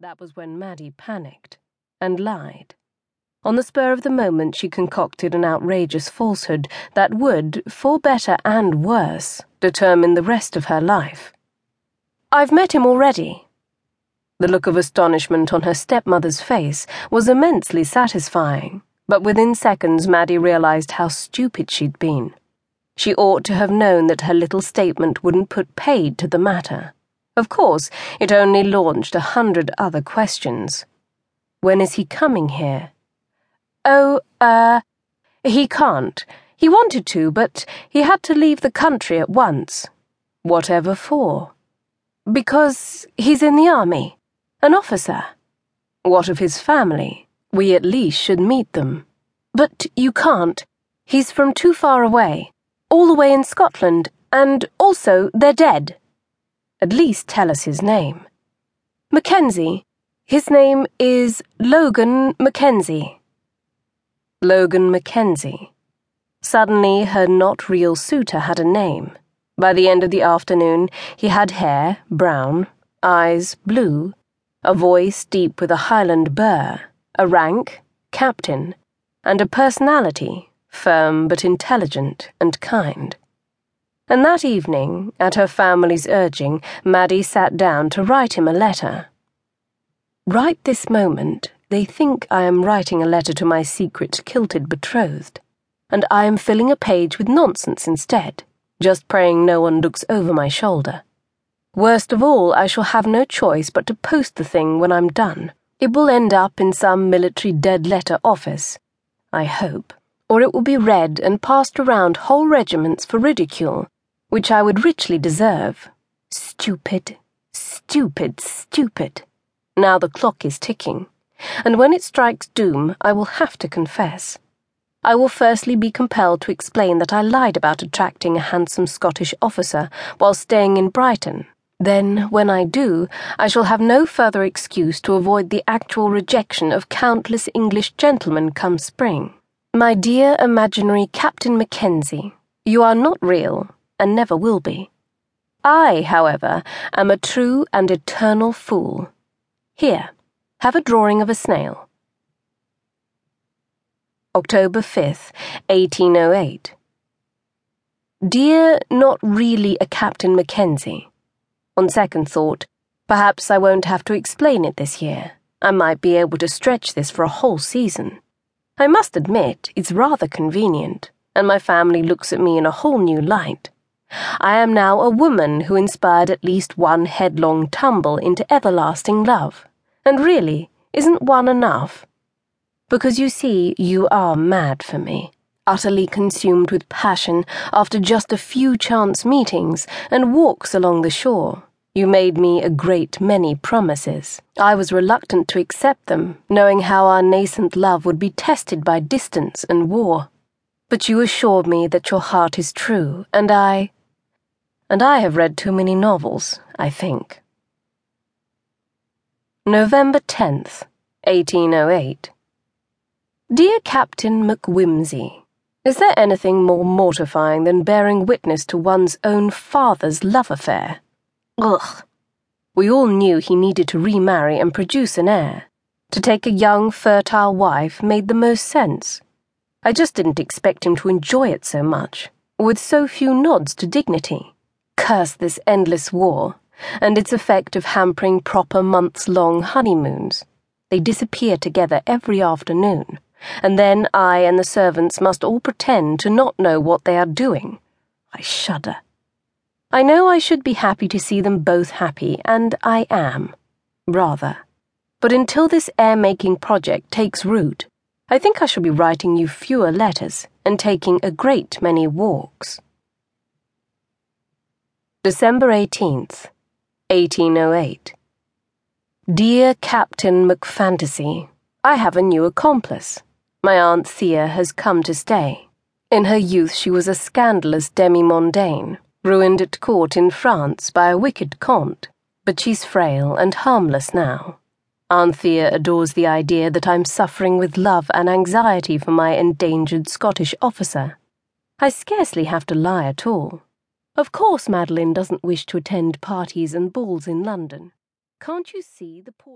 That was when Maddie panicked and lied. On the spur of the moment, she concocted an outrageous falsehood that would, for better and worse, determine the rest of her life. I've met him already. The look of astonishment on her stepmother's face was immensely satisfying, but within seconds Maddie realized how stupid she'd been. She ought to have known that her little statement wouldn't put paid to the matter. Of course, it only launched a hundred other questions. When is he coming here? Oh, uh, he can't. He wanted to, but he had to leave the country at once. Whatever for? Because he's in the army. An officer. What of his family? We at least should meet them. But you can't. He's from too far away. All the way in Scotland, and also they're dead. At least tell us his name. MacKenzie. His name is Logan MacKenzie. Logan MacKenzie. Suddenly, her not real suitor had a name. By the end of the afternoon, he had hair, brown, eyes, blue, a voice deep with a Highland burr, a rank, captain, and a personality, firm but intelligent and kind. And that evening, at her family's urging, Maddie sat down to write him a letter. Right this moment, they think I am writing a letter to my secret kilted betrothed, and I am filling a page with nonsense instead, just praying no one looks over my shoulder. Worst of all, I shall have no choice but to post the thing when I'm done. It will end up in some military dead letter office, I hope, or it will be read and passed around whole regiments for ridicule, which I would richly deserve. Stupid, stupid, stupid. Now the clock is ticking and when it strikes doom, I will have to confess. I will firstly be compelled to explain that I lied about attracting a handsome Scottish officer while staying in Brighton. Then, when I do, I shall have no further excuse to avoid the actual rejection of countless English gentlemen come spring. My dear imaginary Captain MacKenzie, you are not real, and never will be. I, however, am a true and eternal fool. Here. Have a drawing of a snail. October 5th, 1808. Dear, not really a Captain MacKenzie. On second thought, perhaps I won't have to explain it this year. I might be able to stretch this for a whole season. I must admit, it's rather convenient, and my family looks at me in a whole new light. I am now a woman who inspired at least one headlong tumble into everlasting love. And really, isn't one enough? Because you see, you are mad for me, utterly consumed with passion after just a few chance meetings and walks along the shore. You made me a great many promises. I was reluctant to accept them, knowing how our nascent love would be tested by distance and war. But you assured me that your heart is true, and I. And I have read too many novels, I think. November 10th, 1808. Dear Captain McWhimsey, is there anything more mortifying than bearing witness to one's own father's love affair? Ugh. We all knew he needed to remarry and produce an heir. To take a young, fertile wife made the most sense. I just didn't expect him to enjoy it so much, with so few nods to dignity. Curse this endless war and its effect of hampering proper months long honeymoons. They disappear together every afternoon, and then I and the servants must all pretend to not know what they are doing. I shudder. I know I should be happy to see them both happy, and I am. Rather. But until this heir making project takes root, I think I shall be writing you fewer letters and taking a great many walks. December 18th. 1808. Dear Captain McFantasy, I have a new accomplice. My Aunt Thea has come to stay. In her youth, she was a scandalous demi mondaine, ruined at court in France by a wicked comte, but she's frail and harmless now. Aunt Thea adores the idea that I'm suffering with love and anxiety for my endangered Scottish officer. I scarcely have to lie at all. Of course, Madeline doesn't wish to attend parties and balls in London. Can't you see the poor